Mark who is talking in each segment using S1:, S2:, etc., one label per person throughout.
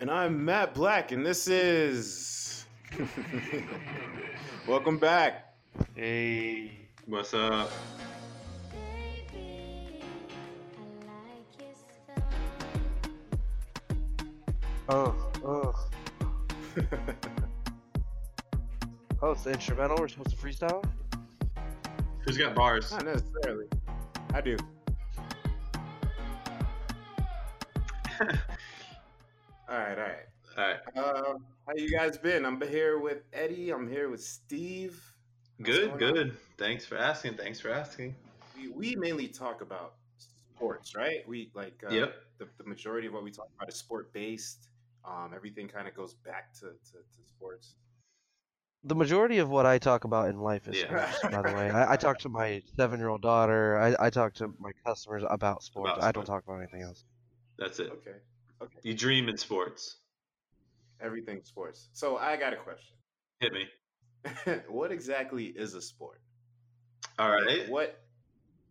S1: And I'm Matt Black, and this is. Welcome back.
S2: Hey.
S3: What's up?
S2: Oh, oh. Oh, it's the instrumental. We're supposed to freestyle.
S3: Who's got bars?
S1: Not necessarily. I do. All right, all right.
S3: All right.
S1: Uh, how you guys been? I'm here with Eddie. I'm here with Steve. What's
S3: Good,
S1: going on?
S3: good. Thanks for asking. Thanks for asking.
S1: We, we mainly talk about sports, right? We like uh,
S3: Yep.
S1: the, the majority of what we talk about is sport based. Um, everything kind of goes back to, to, to sports.
S2: The majority of what I talk about in life is
S3: Yeah.
S2: sports, by the way. I, I talk to my seven-year-old daughter. I, I talk to my customers about sports.
S3: About
S2: I don't talk about anything else.
S3: That's it.
S1: Okay, okay.
S3: You dream in sports.
S1: Everything sports. So I got a question.
S3: Hit me.
S1: what exactly is a sport?
S3: All right.
S1: What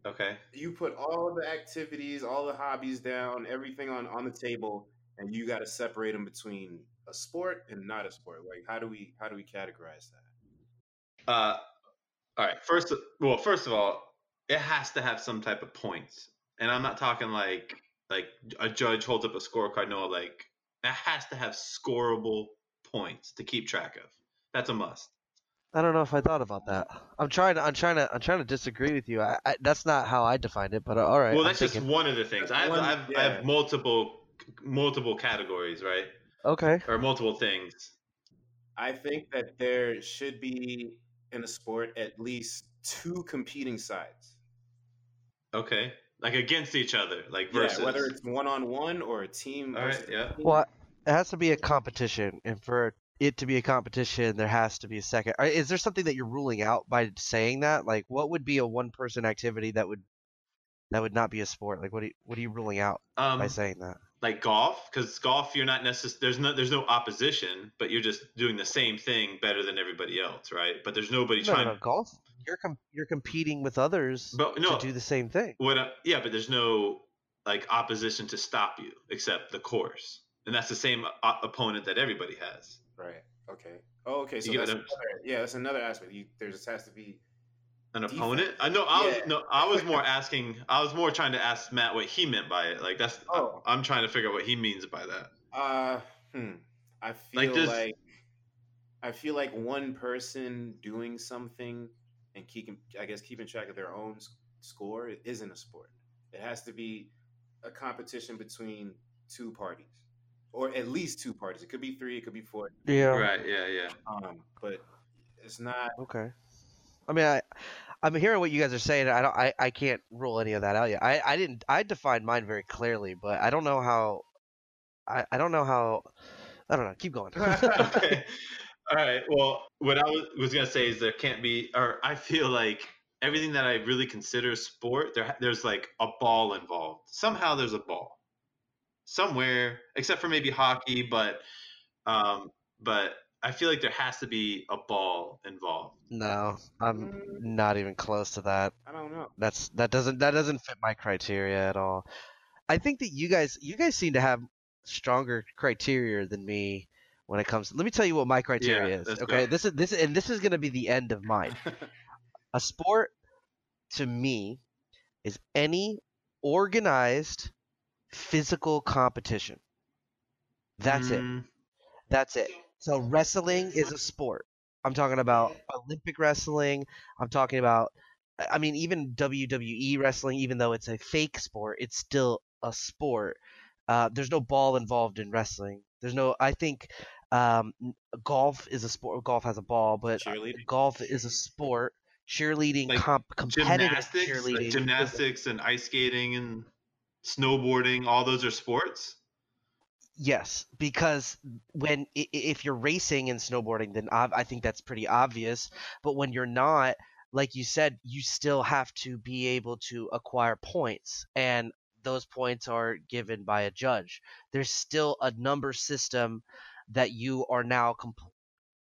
S3: Okay.
S1: you put all the activities, all the hobbies down, everything on on the table, and you got to separate them between a sport and not a sport. Like how do we how do we categorize that?
S3: Uh, all right. First, well, first of all, it has to have some type of points, and I'm not talking like like a judge holds up a scorecard. No, like it has to have scoreable points to keep track of. That's a must.
S2: I don't know if I thought about that. I'm trying to. I'm trying to. I'm trying to disagree with you. I, I, that's not how I defined it. But uh, all right.
S3: well,
S2: I'm
S3: that's just one of the things. I have,
S1: One-
S3: I have, I have multiple multiple categories, right?
S2: okay.
S3: Or multiple things.
S1: I think that there should be in a sport at least two competing sides.
S3: Okay. Like against each other, like versus.
S1: Yeah, whether it's one on one or a team.
S3: All right,
S1: versus a
S3: yeah.
S1: team.
S2: Well, it has to be a competition, and for it to be a competition, there has to be a second. uh, Is there something that you're ruling out by saying that? Like, what would be a one-person activity that would that would not be a sport? Like, what are you, what are you ruling out
S3: um,
S2: by saying that?
S3: Like golf, because golf, you're not necessarily there's no there's no opposition, but you're just doing the same thing better than everybody else, right? But there's nobody
S2: No, no,
S3: trying.
S2: no, golf. You're com- you're competing with others
S3: But no,
S2: to do the same thing.
S3: what? uh, yeah, but there's no like opposition to stop you except the course, and that's the same o- opponent that everybody has.
S1: Right. Okay. Oh, okay. So
S3: You
S1: that's another, yeah, that's another aspect. You, there just has to be.
S3: An
S1: Defense.
S3: opponent? I know. I was
S1: Yeah.
S3: no. I was more asking. I was more trying to ask Matt what he meant by it. Like that's.
S1: Oh.
S3: I'm trying to figure out what he means by that.
S1: Uh, hmm. I feel
S3: Like
S1: like, I feel like one person doing something and keeping, I guess, keeping track of their own score isn't a sport. It has to be a competition between two parties, or at least two parties. It could be three. It could be four.
S2: Yeah.
S3: Right. Yeah. Yeah.
S1: Um, but it's not.
S2: Okay. I mean, I I'm hearing what you guys are saying. I don't. I, I can't rule any of that out yet. I, I didn't. I defined mine very clearly, but I don't know how. I, I don't know how. I don't know. Keep going.
S3: okay. All right. Well, what I was, was gonna say is there can't be, or I feel like everything that I really consider sport, there there's like a ball involved. Somehow there's a ball somewhere, except for maybe hockey, but um, but I feel like there has to be a ball involved.
S2: no, I'm
S1: Mm,
S2: not even close to that.
S1: I don't know.
S2: That's that doesn't that doesn't fit my criteria at all. I think that you guys you guys seem to have stronger criteria than me when it comes. To, Let me tell you what my criteria is. Okay,
S3: go.
S2: this is this and this is going to be the end of mine. a sport to me is any organized physical competition. That's it.
S3: Mm,
S2: That's it. So wrestling is a sport. I'm talking about Olympic wrestling. I'm talking about I mean even WWE wrestling even though it's a fake sport, it's still a sport. Uh, there's no ball involved in wrestling. There's no I think um, golf is a sport. Golf has a ball, but uh, golf is a sport. Cheerleading,
S3: Like
S2: comp, competitive
S3: Gymnastics,
S2: cheerleading.
S3: like gymnastics, and ice skating and snowboarding. All those are sports.
S2: Yes, because when if you're racing and snowboarding, then I think that's pretty obvious. But when you're not, like you said, you still have to be able to acquire points, and those points are given by a judge. There's still a number system that you are now comp-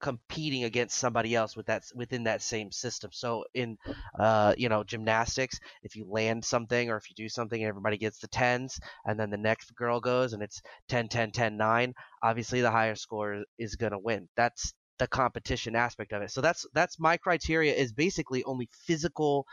S2: competing against somebody else with that within that same system. So in uh, you know gymnastics, if you land something or if you do something and everybody gets the tens, and then the next girl goes and it's 10, 10, 10, 9, obviously the higher score is going to win. That's the competition aspect of it. So that's that's my criteria is basically only physical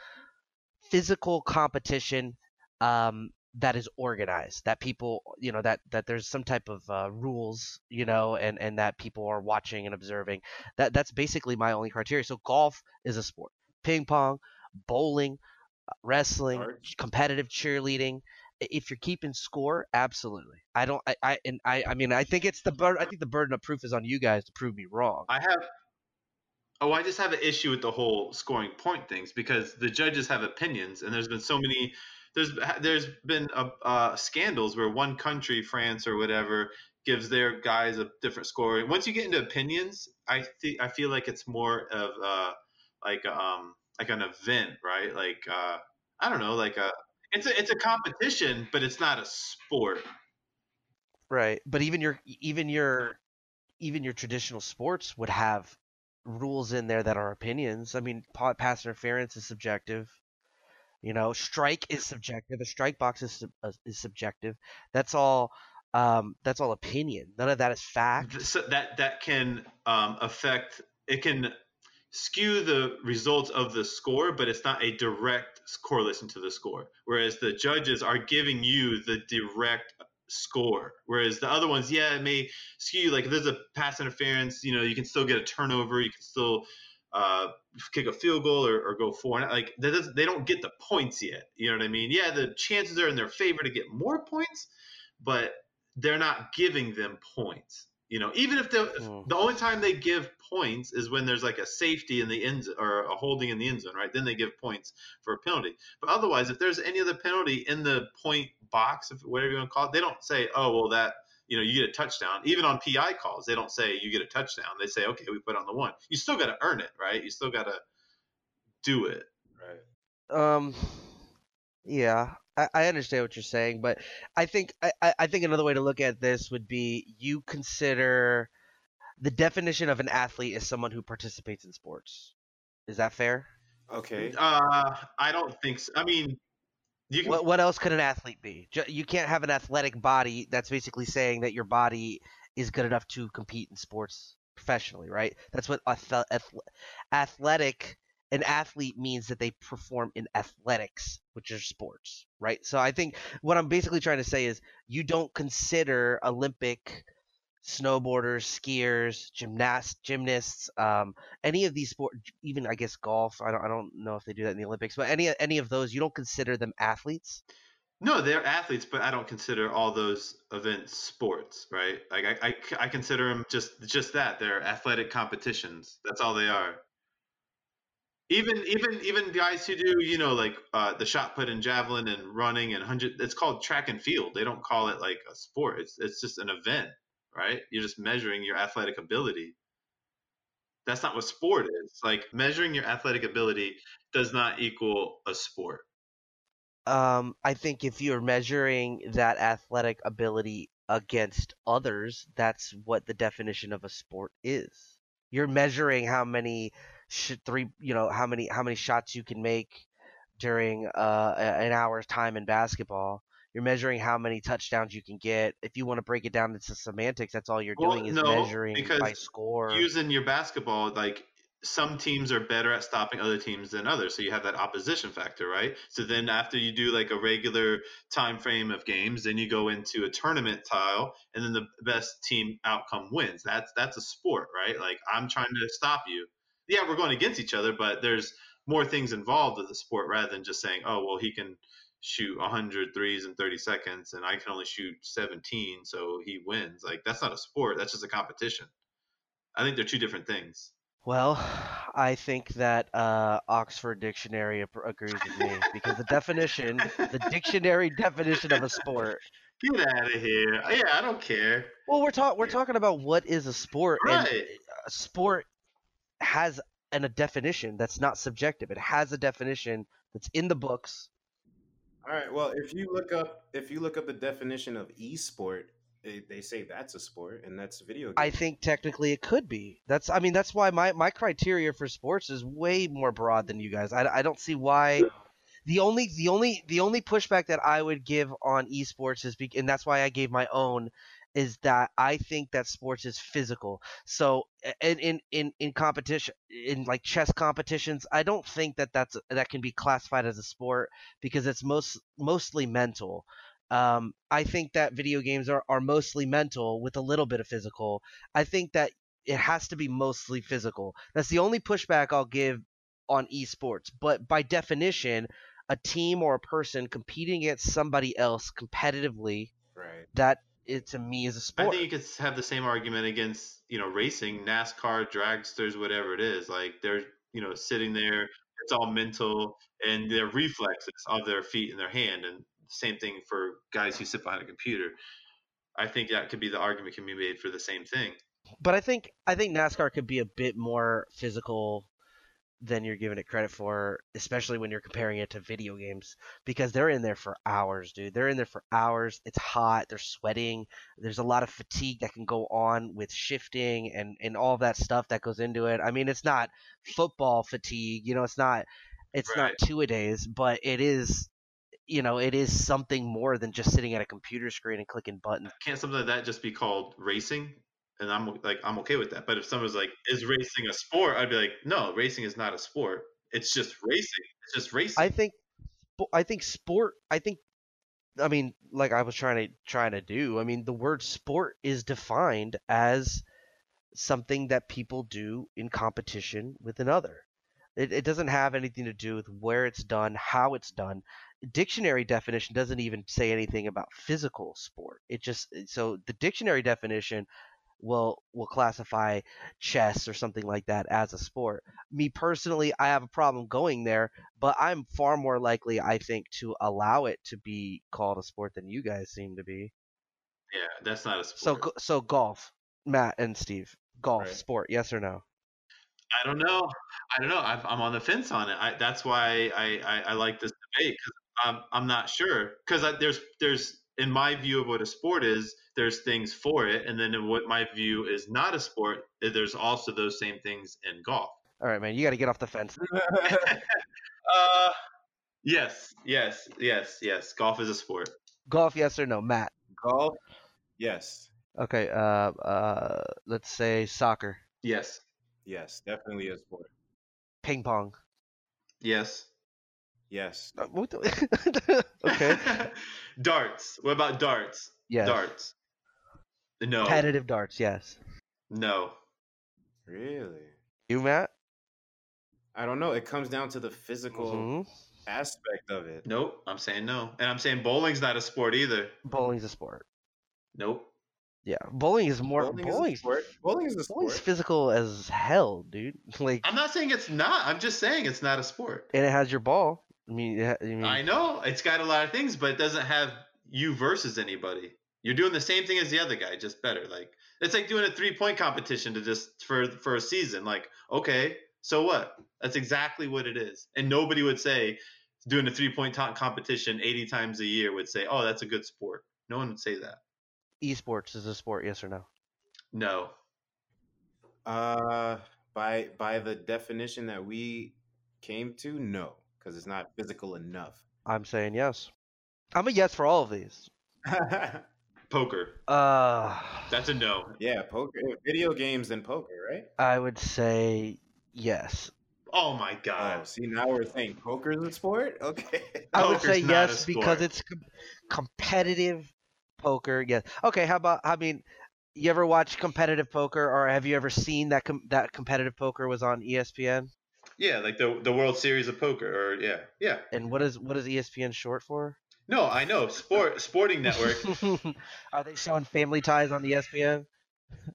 S2: physical competition um, that is organized that people you know that that there's some type of uh, rules you know and and that people are watching and observing. That that's basically my only criteria. So golf is a sport. Ping pong bowling uh, wrestling competitive cheerleading. If you're keeping score absolutely. I don't i i and i i mean i think it's the bur- i think the burden of proof is on you guys to prove me wrong.
S3: I have. Oh, I just have an issue with the whole scoring point things because the judges have opinions, and there's been so many. There's there's been uh uh, scandals where one country, France or whatever, gives their guys a different score. Once you get into opinions, I think I feel like it's more of uh like um like an event, right? Like uh I don't know, like a it's a it's a competition, but it's not a sport.
S2: Right, but even your even your even your traditional sports would have rules in there that are opinions. I mean, pa- pass interference is subjective. You know, strike is subjective. A strike box is uh, is subjective. That's all. Um, that's all opinion. None of that is fact.
S3: So that that can um, affect it can skew the results of the score but it's not a direct correlation to the score whereas the judges are giving you the direct score whereas the other ones yeah it may skew like if there's a pass interference you know you can still get a turnover you can still uh, kick a field goal or, or go for it like that doesn't, they don't get the points yet you know what i mean yeah the chances are in their favor to get more points but they're not giving them points. You know, even if the
S2: Hmm.
S3: the only time they give points is when there's like a safety in the end or a holding in the end zone, right? Then they give points for a penalty. But otherwise, if there's any other penalty in the point box, if whatever you want to call it, they don't say, "Oh, well, that you know, you get a touchdown." Even on PI calls, they don't say you get a touchdown. They say, "Okay, we put on the one." You still got to earn it, right? You still got to do it.
S1: Right.
S2: Um, yeah, I, I understand what you're saying, but I think I, I I think another way to look at this would be you consider the definition of an athlete is someone who participates in sports. Is that fair?
S1: Okay.
S3: Uh, I don't think. So. I mean, you can.
S2: What what else could an athlete be? You can't have an athletic body. That's basically saying that your body is good enough to compete in sports professionally, right? That's what athletic an athlete means that they perform in athletics, which are sports, right? So I think what I'm basically trying to say is you don't consider Olympic snowboarders, skiers, gymnast, gymnasts, um, any of these sport, even I guess golf. I don't, I don't know if they do that in the Olympics, but any any of those, you don't consider them athletes.
S3: No, they're athletes, but I don't consider all those events sports, right? Like I, I, I consider them just just that. They're athletic competitions. That's all they are. Even even even guys who do you know like uh, the shot put and javelin and running and hundred. It's called track and field. They don't call it like a sport. It's it's just an event, right? You're just measuring your athletic ability. That's not what sport is. Like measuring your athletic ability does not equal a sport.
S2: Um, I think if you're measuring that athletic ability against others, that's what the definition of a sport is. You're measuring how many sh- three, you know, how many how many shots you can make during uh, an hour's time in basketball. You're measuring how many touchdowns you can get. If you want to break it down into semantics, that's all you're
S3: Well,
S2: doing is
S3: no,
S2: measuring by score.
S3: using your basketball like some teams are better at stopping other teams than others so you have that opposition factor right so then after you do like a regular time frame of games then you go into a tournament tile and then the best team outcome wins that's that's a sport right like i'm trying to stop you yeah we're going against each other but there's more things involved with the sport rather than just saying oh well he can shoot 100 threes in 30 seconds and i can only shoot 17 so he wins like that's not a sport that's just a competition I think they're two different things.
S2: Well, I think that uh, Oxford Dictionary agrees with me because the definition, the dictionary definition of a sport.
S3: Get out of here. Yeah, I don't care.
S2: Well, we're talking we're talking about what is a sport, and
S3: Right.
S2: a sport has an, a definition that's not subjective. It has a definition that's in the books.
S1: All right. Well, if you look up if you look up the definition of esport, they, they say that's a sport and that's video game.
S2: I think technically it could be. That's I mean that's why my my criteria for sports is way more broad than you guys. I, I don't see why. The only the only the only pushback that I would give on esports is be, and that's why I gave my own is that I think that sports is physical. So in in in, in competition in like chess competitions, I don't think that that's that can be classified as a sport because it's most mostly mental. Um, I think that video games are, are mostly mental with a little bit of physical. I think that it has to be mostly physical. That's the only pushback I'll give on esports. But by definition, a team or a person competing against somebody else competitively,
S1: right.
S2: that it to me is a sport.
S3: I think you could have the same argument against you know racing, NASCAR, dragsters, whatever it is. Like they're you know sitting there, it's all mental and their reflexes of their feet and their hand, and same thing for guys who sit behind a computer. I think that could be the argument can be made for the same thing.
S2: but I think I think NASCAR could be a bit more physical than you're giving it credit for, especially when you're comparing it to video games because they're in there for hours, dude. They're in there for hours. It's hot, they're sweating. There's a lot of fatigue that can go on with shifting and and all of that stuff that goes into it. I mean, it's not football fatigue, you know, it's not it's not two a days, but it is you know, it is something more than just sitting at a computer screen and clicking buttons.
S3: Can't something like that just be called racing? And I'm like I'm okay with that. But if someone's like, is racing a sport? I'd be like, no, racing is not a sport. It's just racing. It's just racing.
S2: I think, I think sport. I think, I mean, like I was trying to trying to do. I mean, the word sport is defined as something that people do in competition with another. It, it doesn't have anything to do with where it's done, how it's done. Dictionary definition doesn't even say anything about physical sport. It just so the dictionary definition will will classify chess or something like that as a sport. Me personally, I have a problem going there, but I'm far more likely, I think, to allow it to be called a sport than you guys seem to be.
S3: yeah, that's not a sport.
S2: go- so golf, Matt and Steve, golf
S1: Right.
S2: sport, yes or no?
S3: I don't know. I don't know. I'm, I'm on the fence on it. I, that's why I, I, I like this debate because I'm, I'm not sure. Because there's there's in my view of what a sport is, there's things for it, and then in what my view is not a sport, eh, there's also those same things in golf.
S2: All right, man, you got to get off the fence.
S3: uh, yes, yes, yes, yes. Golf is a sport.
S2: Golf, yes or no, Matt?
S1: Golf, yes,
S2: Okay, uh, uh, let's say soccer,
S3: Yes,
S1: yes, definitely a sport.
S2: ping pong.
S3: yes.
S1: Yes,
S2: Uh, what the- okay,
S3: darts. What about darts?
S2: yes.
S3: Darts. No.
S2: Competitive darts, yes.
S3: No.
S1: really.
S2: You, Matt?
S1: I don't know. It comes down to the physical
S2: Mhm.
S1: aspect of it.
S3: Nope. I'm saying no. And I'm saying bowling's not a sport either.
S2: Bowling's a sport.
S3: Nope.
S2: Yeah, bowling is more.
S1: Bowling is a sport. Bowling is a sport.
S2: bowling's physical as hell, dude. Like,
S3: I'm not saying it's not. I'm just saying it's not a sport.
S2: and it has your ball. I mean, ha- I mean,
S3: I know it's got a lot of things, but it doesn't have you versus anybody. You're doing the same thing as the other guy, just better. Like it's like doing a three point competition to just for for a season. Like okay, so what? That's exactly what it is. And nobody would say doing a three point competition 80 times a year would say, oh, that's a good sport. No one would say that.
S2: esports is a sport, yes or no?
S3: No.
S1: Uh, by by the definition that we came to, no, because it's not physical enough.
S2: I'm saying yes. I'm a yes for all of these.
S3: Poker.
S2: Uh,
S3: That's a no.
S1: yeah, poker, video games and poker, right?
S2: I would say yes.
S3: Oh my
S1: Oh,
S3: god.
S1: see, now we're saying poker's a sport. Okay.
S2: I would
S3: Poker's
S2: say
S3: not a
S2: yes because it's com- competitive poker. Yes. Okay. How about? I mean, you ever watch competitive poker, or have you ever seen that com- that competitive poker was on ESPN?
S3: Yeah, like the the World Series of Poker, or yeah, yeah.
S2: And what is what is ESPN short for?
S3: No, I know. Sport Sporting Network.
S2: Are they showing Family Ties on E ESPN?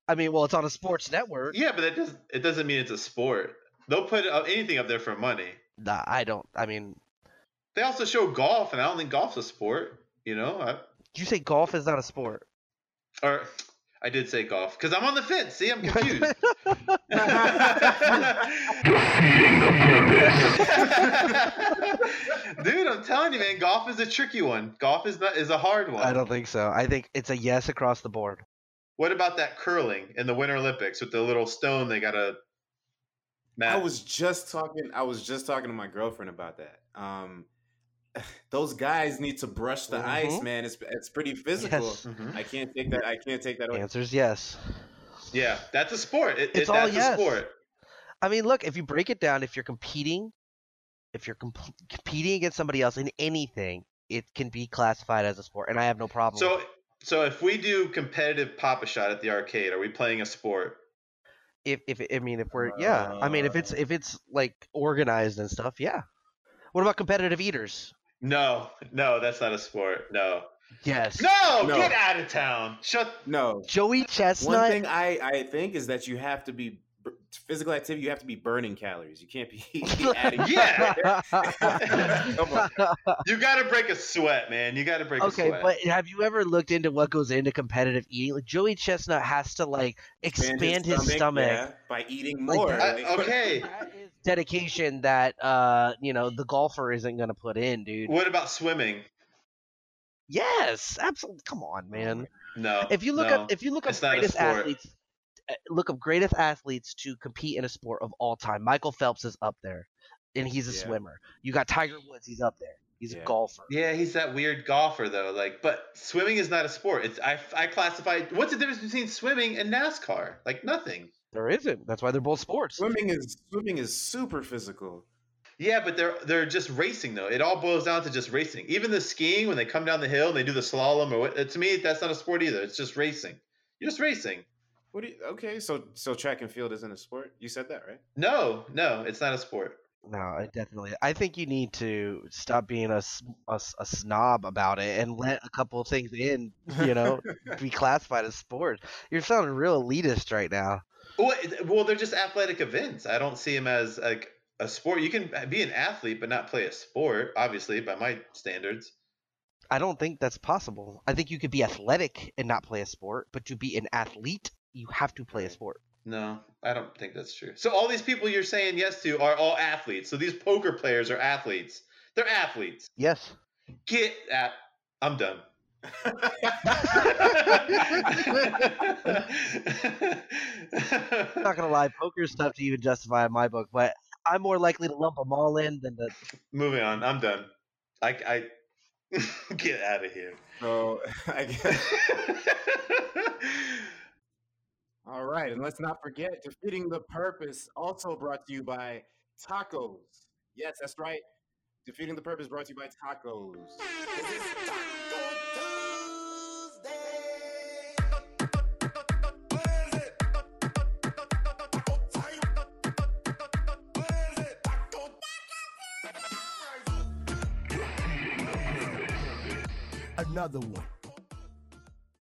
S2: I mean, well, it's on a sports network.
S3: yeah, but that doesn't it doesn't mean it's a sport. They'll put anything up there for money.
S2: Nah, I don't. I mean,
S3: They also show golf, and I don't think golf's a sport. You know, I,
S2: you say golf is not a sport?
S3: or I did say golf because I'm on the fence. See, I'm confused. Dude, I'm telling you, man, golf is a tricky one. Golf is not is a hard one.
S2: I don't think so. I think it's a yes across the board.
S3: What about that curling in the Winter Olympics with the little stone they got to?
S1: I was just talking. I was just talking to my girlfriend about that. Um, those guys need to brush the ice,
S2: Mhm.
S1: man. It's it's pretty physical.
S2: Yes.
S3: Mhm.
S1: I can't take that. I can't take that away.
S2: Answer's yes.
S3: Yeah, that's a sport. It,
S2: It's
S3: it,
S2: all
S3: that's
S2: yes.
S3: a sport.
S2: I mean, look, if you break it down, if you're competing, if you're comp- competing against somebody else in anything, it can be classified as a sport, and I have no problem.
S3: So,
S2: with it.
S3: so if we do competitive pop a shot at the arcade, are we playing a sport?
S2: if if I mean, if we're yeah, I mean, if it's uh. if it's like organized and stuff, yeah. What about competitive eaters?
S3: No, no, that's not a sport. No,
S2: Yes.
S3: no,
S1: No.
S3: get out of town. Shut.
S1: No.
S2: Joey Chestnut.
S1: One thing I I think is that you have to be bur- physical activity. You have to be burning calories. You can't be adding.
S3: Yeah.
S1: Come on.
S3: You got to break a sweat, man. You got to break a
S2: Okay, but have you ever looked into what goes into competitive eating? Like Joey Chestnut has to like expand his stomach.
S1: yeah, by eating
S2: Like
S1: more.
S2: that.
S3: I- okay.
S2: That is dedication that uh you know the golfer isn't gonna put in, dude.
S3: What about swimming?
S2: Yes, absolutely. Come on, man.
S3: No.
S2: If you look
S3: no.
S2: up, if you look up
S3: it's
S2: greatest athletes, look up greatest athletes to compete in a sport of all time. Michael Phelps is up there, and he's a
S1: Yeah.
S2: swimmer. You got Tiger Woods, he's up there. He's a
S1: Yeah.
S2: golfer.
S3: Yeah, he's that weird golfer though. Like, but swimming is not a sport. It's I I classify. What's the difference between swimming and NASCAR? Like nothing.
S2: There isn't. That's why they're both sports.
S1: Swimming is swimming is super physical.
S3: Yeah, but they're they're just racing though. It all boils down to just racing. Even the skiing when they come down the hill and they do the slalom or what, to me that's not a sport either. It's just racing. You're just racing.
S1: What do you, okay, so so track and field isn't a sport. You said that, right?
S3: No, no, it's not a sport.
S2: No, I definitely. I think you need to stop being a a snob about it and let a couple of things in, you know, be classified as sport. You're sounding real elitist right now.
S3: Well, well, they're just athletic events. I don't see them as like a sport. You can be an athlete but not play a sport, obviously, by my standards.
S2: I don't think that's possible. I think you could be athletic and not play a sport, but to be an athlete, you have to play a sport.
S3: No, I don't think that's true. So all these people you're saying yes to are all athletes. So these poker players are athletes. They're athletes.
S2: Yes.
S3: Get at. I'm done.
S2: I'm not gonna lie, poker is tough to even justify in my book, but I'm more likely to lump them all in than to.
S3: Moving on. I'm done. I, I get out of here.
S1: So I guess all right, and let's not forget defeating the purpose. Also brought to you by tacos. Yes, that's right. Defeating the purpose brought to you by tacos.
S4: Another one.